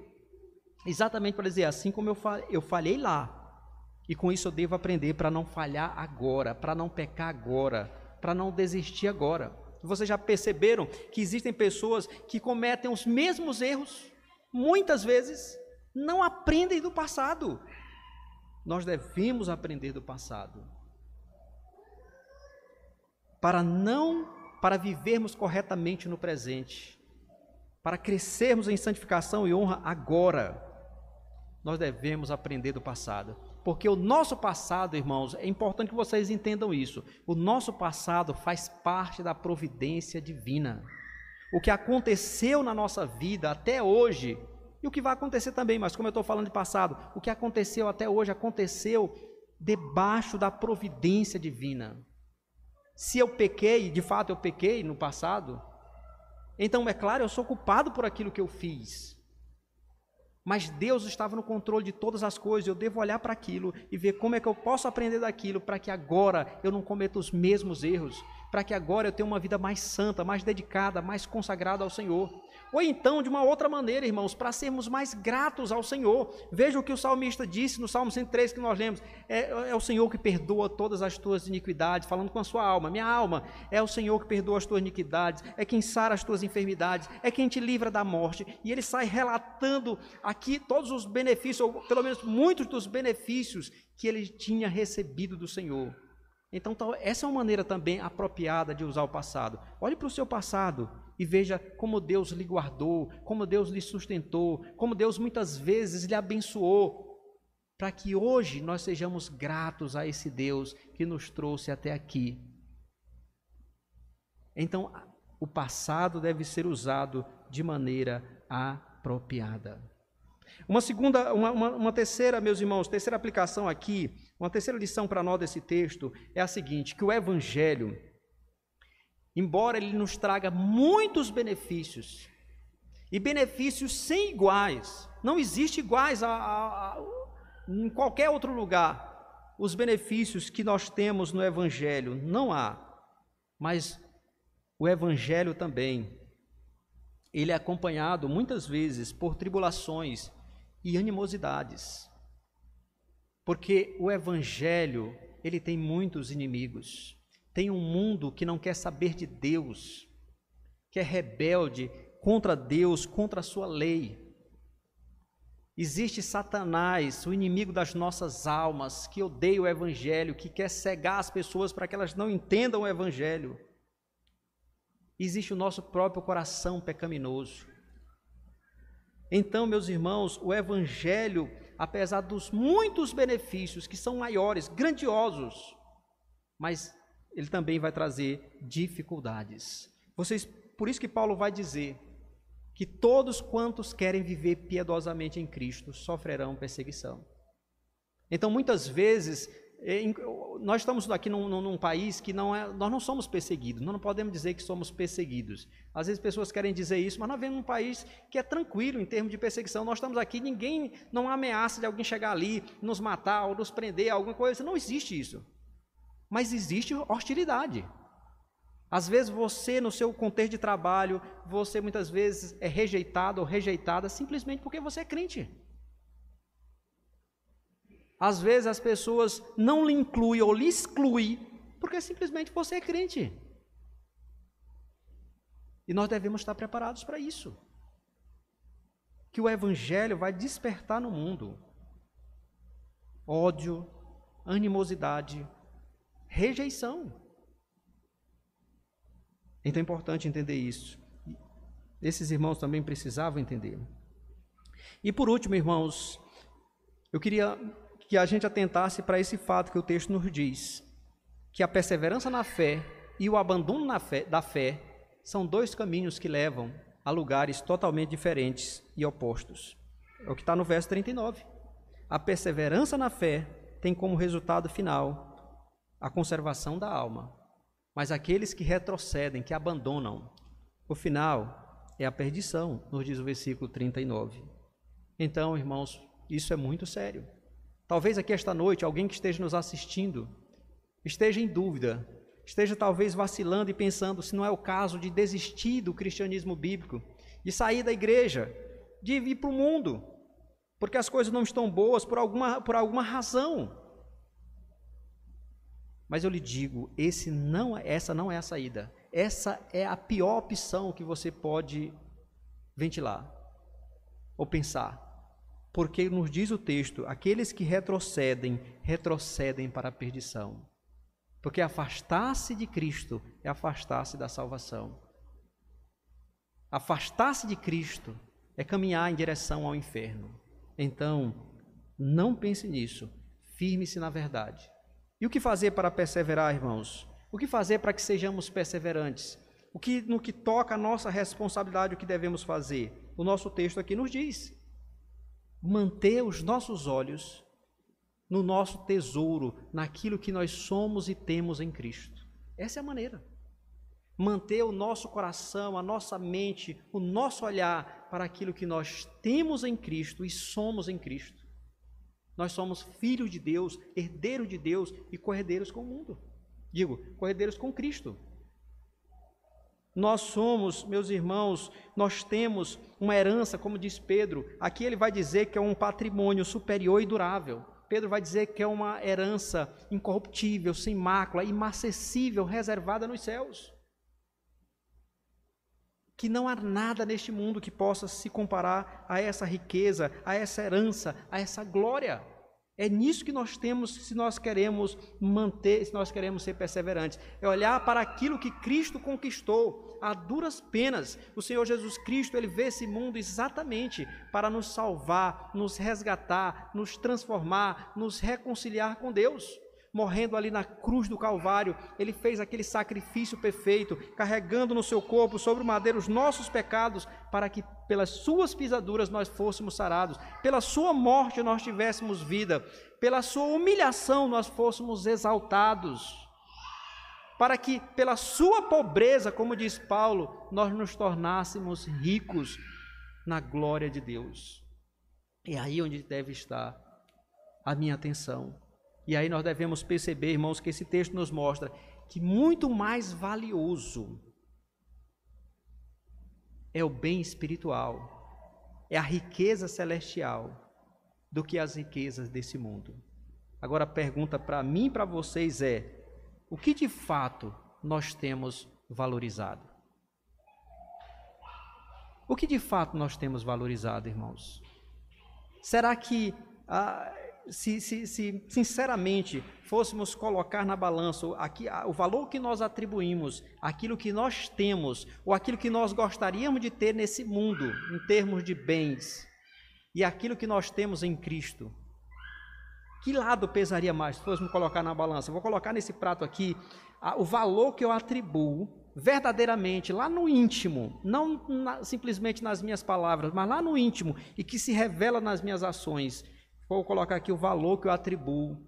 Exatamente para dizer, assim como eu, eu falhei lá, e com isso eu devo aprender para não falhar agora, para não pecar agora, para não desistir agora. Vocês já perceberam que existem pessoas que cometem os mesmos erros, muitas vezes não aprendem do passado. Nós devemos aprender do passado. Para não para vivermos corretamente no presente, para crescermos em santificação e honra agora, nós devemos aprender do passado. Porque o nosso passado, irmãos, é importante que vocês entendam isso. O nosso passado faz parte da providência divina. O que aconteceu na nossa vida até hoje, e o que vai acontecer também, mas como eu estou falando de passado, o que aconteceu até hoje aconteceu debaixo da providência divina. Se eu pequei, de fato eu pequei no passado, então é claro, eu sou culpado por aquilo que eu fiz. Mas Deus estava no controle de todas as coisas. Eu devo olhar para aquilo e ver como é que eu posso aprender daquilo para que agora eu não cometa os mesmos erros, para que agora eu tenha uma vida mais santa, mais dedicada, mais consagrada ao Senhor. Ou então, de uma outra maneira, irmãos, para sermos mais gratos ao Senhor. Veja o que o salmista disse no Salmo 103 que nós lemos: é, é, o Senhor que perdoa todas as tuas iniquidades, falando com a sua alma. Minha alma, é o Senhor que perdoa as tuas iniquidades, é quem sara as tuas enfermidades, é quem te livra da morte. E ele sai relatando aqui todos os benefícios, ou pelo menos muitos dos benefícios que ele tinha recebido do Senhor. Então, essa é uma maneira também apropriada de usar o passado. Olhe para o seu passado e veja como Deus lhe guardou, como Deus lhe sustentou, como Deus muitas vezes lhe abençoou, para que hoje nós sejamos gratos a esse Deus que nos trouxe até aqui. Então, o passado deve ser usado de maneira apropriada. Uma segunda, uma, uma, uma, terceira, meus irmãos, terceira aplicação aqui, uma terceira lição para nós desse texto é a seguinte: que o Evangelho embora ele nos traga muitos benefícios, e benefícios sem iguais, não existe iguais a, a, a, em qualquer outro lugar. Os benefícios que nós temos no Evangelho, não há, mas o Evangelho também, ele é acompanhado muitas vezes por tribulações e animosidades. Porque o evangelho, ele tem muitos inimigos. Tem um mundo que não quer saber de Deus, que é rebelde contra Deus, contra a sua lei. Existe Satanás, o inimigo das nossas almas, que odeia o Evangelho, que quer cegar as pessoas para que elas não entendam o Evangelho. Existe o nosso próprio coração pecaminoso. Então, meus irmãos, o Evangelho, apesar dos muitos benefícios que são maiores, grandiosos, mas ele também vai trazer dificuldades. Vocês, por isso que Paulo vai dizer que todos quantos querem viver piedosamente em Cristo sofrerão perseguição. Então, muitas vezes, nós estamos aqui num, num, num, país que não é, nós não somos perseguidos, nós não podemos dizer que somos perseguidos. Às vezes pessoas querem dizer isso, mas nós vivemos num país que é tranquilo em termos de perseguição. Nós estamos aqui, ninguém, não há ameaça de alguém chegar ali, nos matar ou nos prender, alguma coisa. Não existe isso. Mas existe hostilidade. Às vezes você, no seu contexto de trabalho, você muitas vezes é rejeitado ou rejeitada simplesmente porque você é crente. Às vezes as pessoas não lhe incluem ou lhe excluem porque simplesmente você é crente. E nós devemos estar preparados para isso. Que o Evangelho vai despertar no mundo ódio, animosidade, rejeição. Então é importante entender isso. Esses irmãos também precisavam entender. E por último, irmãos, eu queria que a gente atentasse para esse fato que o texto nos diz: que a perseverança na fé e o abandono fé, da fé são dois caminhos que levam a lugares totalmente diferentes e opostos. É o que está no verso 39. A perseverança na fé tem como resultado final a conservação da alma, mas aqueles que retrocedem, que abandonam, o final é a perdição, nos diz o versículo 39. Então, irmãos, isso é muito sério. Talvez aqui esta noite alguém que esteja nos assistindo esteja em dúvida, esteja talvez vacilando e pensando se não é o caso de desistir do cristianismo bíblico, de sair da igreja, de vir para o mundo, porque as coisas não estão boas por alguma, por alguma razão. Mas eu lhe digo, não, é, essa não é a saída. Essa é a pior opção que você pode ventilar ou pensar. Porque nos diz o texto: aqueles que retrocedem, retrocedem para a perdição. Porque afastar-se de Cristo é afastar-se da salvação. Afastar-se de Cristo é caminhar em direção ao inferno. Então, não pense nisso. Firme-se na verdade. E o que fazer para perseverar, irmãos? O que fazer para que sejamos perseverantes? O que no que toca a nossa responsabilidade, o que devemos fazer? O nosso texto aqui nos diz: manter os nossos olhos no nosso tesouro, naquilo que nós somos e temos em Cristo. Essa é a maneira. Manter o nosso coração, a nossa mente, o nosso olhar para aquilo que nós temos em Cristo e somos em Cristo. Nós somos filhos de Deus, herdeiros de Deus e corredeiros com o mundo. Digo, corredeiros com Cristo. Nós somos, meus irmãos, nós temos uma herança, como diz Pedro. Aqui ele vai dizer que é um patrimônio superior e durável. Pedro vai dizer que é uma herança incorruptível, sem mácula, imacessível, reservada nos céus. Que não há nada neste mundo que possa se comparar a essa riqueza, a essa herança, a essa glória. É nisso que nós temos se nós queremos manter, se nós queremos ser perseverantes. É olhar para aquilo que Cristo conquistou a duras penas. O Senhor Jesus Cristo, ele vê esse mundo exatamente para nos salvar, nos resgatar, nos transformar, nos reconciliar com Deus morrendo ali na cruz do Calvário, ele fez aquele sacrifício perfeito, carregando no seu corpo sobre o madeiro os nossos pecados, para que pelas suas pisaduras nós fôssemos sarados, pela sua morte nós tivéssemos vida, pela sua humilhação nós fôssemos exaltados, para que pela sua pobreza, como diz Paulo, nós nos tornássemos ricos na glória de Deus. É aí onde deve estar a minha atenção. E aí nós devemos perceber, irmãos, que esse texto nos mostra que muito mais valioso é o bem espiritual, é a riqueza celestial do que as riquezas desse mundo. Agora a pergunta para mim e para vocês é: o que de fato nós temos valorizado? O que de fato nós temos valorizado, irmãos? Será que, ah, se, se, se, sinceramente fôssemos colocar na balança aqui, o valor que nós atribuímos, aquilo que nós temos, ou aquilo que nós gostaríamos de ter nesse mundo, em termos de bens, e aquilo que nós temos em Cristo, que lado pesaria mais se fôssemos colocar na balança? vou colocar nesse prato aqui o valor que eu atribuo verdadeiramente lá no íntimo, não na, simplesmente nas minhas palavras, mas lá no íntimo e que se revela nas minhas ações. Vou colocar aqui o valor que eu atribuo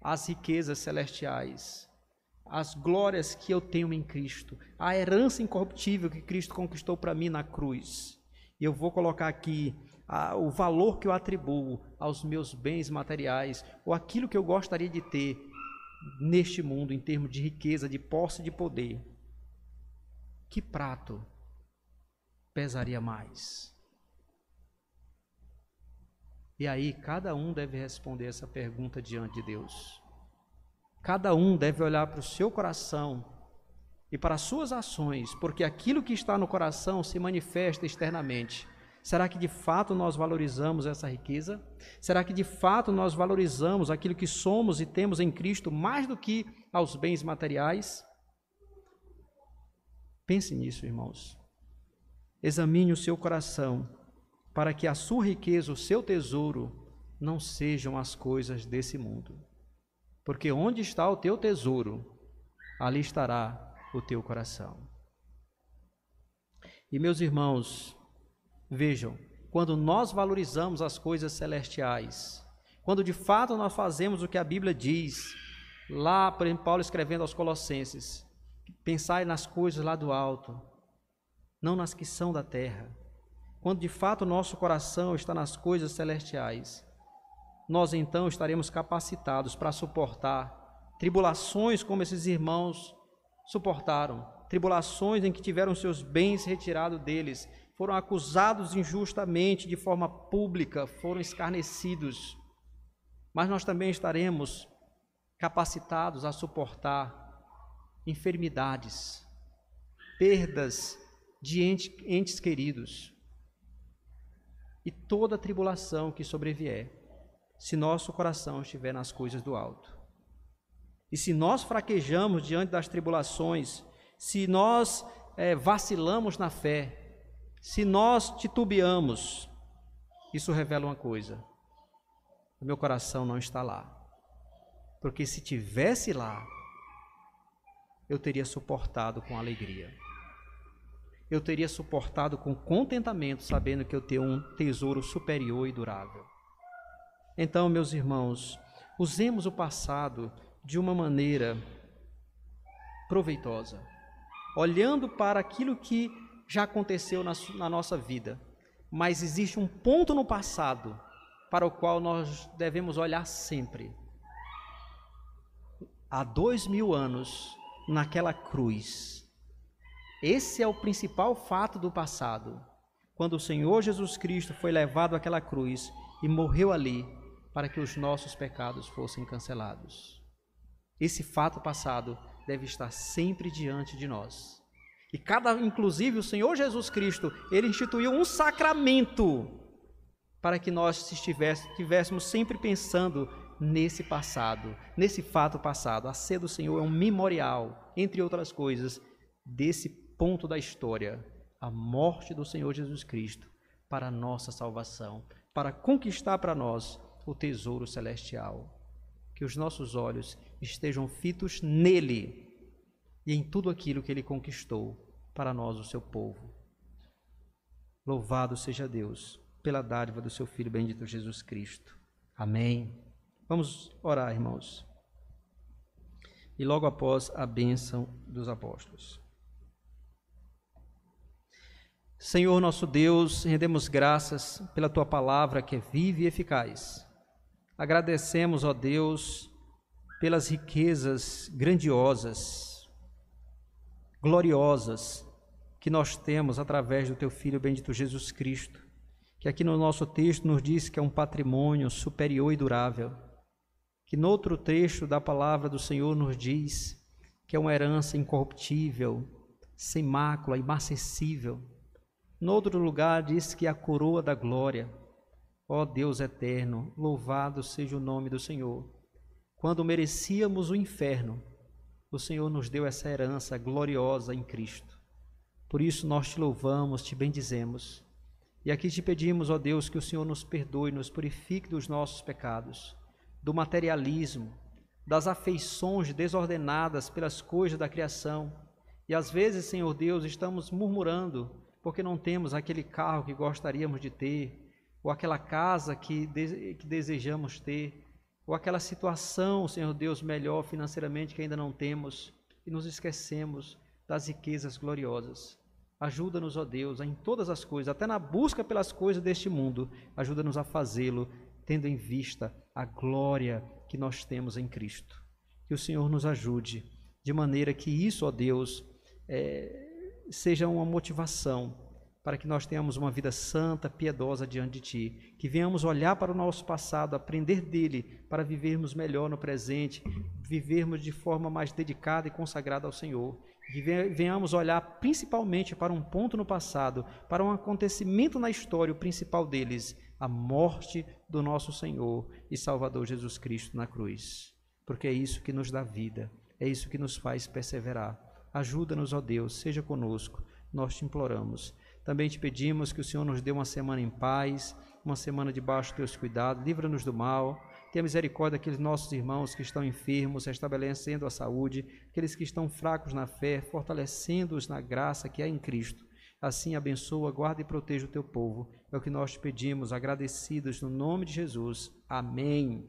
às riquezas celestiais, às glórias que eu tenho em Cristo, à herança incorruptível que Cristo conquistou para mim na cruz. E eu vou colocar aqui a, o valor que eu atribuo aos meus bens materiais ou aquilo que eu gostaria de ter neste mundo em termos de riqueza, de posse, de poder. Que prato pesaria mais? E aí cada um deve responder essa pergunta diante de Deus. Cada um deve olhar para o seu coração e para as suas ações, porque aquilo que está no coração se manifesta externamente. Será que de fato nós valorizamos essa riqueza? Será que de fato nós valorizamos aquilo que somos e temos em Cristo mais do que aos bens materiais? Pense nisso, irmãos. Examine o seu coração, para que a sua riqueza, o seu tesouro, não sejam as coisas desse mundo. Porque onde está o teu tesouro, ali estará o teu coração. E meus irmãos, Vejam, quando nós valorizamos as coisas celestiais, quando de fato nós fazemos o que a Bíblia diz, lá, por exemplo, Paulo escrevendo aos Colossenses, pensai nas coisas lá do alto, não nas que são da terra. Quando de fato nosso coração está nas coisas celestiais, nós então estaremos capacitados para suportar tribulações como esses irmãos suportaram, tribulações em que tiveram seus bens retirados deles foram acusados injustamente de forma pública, foram escarnecidos. Mas nós também estaremos capacitados a suportar enfermidades, perdas de entes queridos e toda tribulação que sobrevier, se nosso coração estiver nas coisas do alto. E se nós fraquejamos diante das tribulações, se nós é, vacilamos na fé, se nós titubeamos, isso revela uma coisa: o meu coração não está lá. Porque se tivesse lá, eu teria suportado com alegria. Eu teria suportado com contentamento, sabendo que eu tenho um tesouro superior e durável. Então, meus irmãos, usemos o passado de uma maneira proveitosa, olhando para aquilo que já aconteceu na, na nossa vida, mas existe um ponto no passado para o qual nós devemos olhar sempre. Há dois mil anos, naquela cruz. Esse é o principal fato do passado. Quando o Senhor Jesus Cristo foi levado àquela cruz e morreu ali para que os nossos pecados fossem cancelados. Esse fato passado deve estar sempre diante de nós. E cada, inclusive, o Senhor Jesus Cristo, ele instituiu um sacramento para que nós estivéssemos sempre pensando nesse passado, nesse fato passado. A ceia do Senhor é um memorial, entre outras coisas, desse ponto da história, a morte do Senhor Jesus Cristo para a nossa salvação, para conquistar para nós o tesouro celestial. Que os nossos olhos estejam fitos nele e em tudo aquilo que ele conquistou para nós, o seu povo. Louvado seja Deus pela dádiva do seu Filho bendito Jesus Cristo. Amém. Vamos orar, irmãos. E logo após a bênção dos apóstolos. Senhor nosso Deus, rendemos graças pela tua palavra que é viva e eficaz. Agradecemos, ó Deus, pelas riquezas grandiosas gloriosas que nós temos através do teu Filho bendito Jesus Cristo, que aqui no nosso texto nos diz que é um patrimônio superior e durável. que no outro trecho da palavra do Senhor nos diz que é uma herança incorruptível, sem mácula, imacessível. No outro lugar diz que a coroa da glória. Ó Deus eterno, louvado seja o nome do Senhor. Quando merecíamos o inferno, o Senhor nos deu essa herança gloriosa em Cristo. Por isso nós te louvamos, te bendizemos. E aqui te pedimos, ó Deus, que o Senhor nos perdoe, nos purifique dos nossos pecados, do materialismo, das afeições desordenadas pelas coisas da criação. E às vezes, Senhor Deus, estamos murmurando porque não temos aquele carro que gostaríamos de ter, ou aquela casa que, de, que desejamos ter, ou aquela situação, Senhor Deus, melhor financeiramente que ainda não temos, e nos esquecemos das riquezas gloriosas. Ajuda-nos, ó Deus, em todas as coisas, até na busca pelas coisas deste mundo, ajuda-nos a fazê-lo, tendo em vista a glória que nós temos em Cristo. Que o Senhor nos ajude, de maneira que isso, ó Deus, é, seja uma motivação para que nós tenhamos uma vida santa, piedosa diante de Ti, que venhamos olhar para o nosso passado, aprender dele, para vivermos melhor no presente, vivermos de forma mais dedicada e consagrada ao Senhor, que venhamos olhar principalmente para um ponto no passado, para um acontecimento na história, o principal deles, a morte do nosso Senhor e Salvador Jesus Cristo na cruz, porque é isso que nos dá vida, é isso que nos faz perseverar. Ajuda-nos, ó Deus, seja conosco, nós te imploramos. Também te pedimos que o Senhor nos dê uma semana em paz, uma semana debaixo dos teus cuidados, livra-nos do mal, tenha misericórdia daqueles nossos irmãos que estão enfermos, estabelecendo a saúde, aqueles que estão fracos na fé, fortalecendo-os na graça que há em Cristo. Assim abençoa, guarda e proteja o teu povo. É o que nós te pedimos, agradecidos no nome de Jesus. Amém.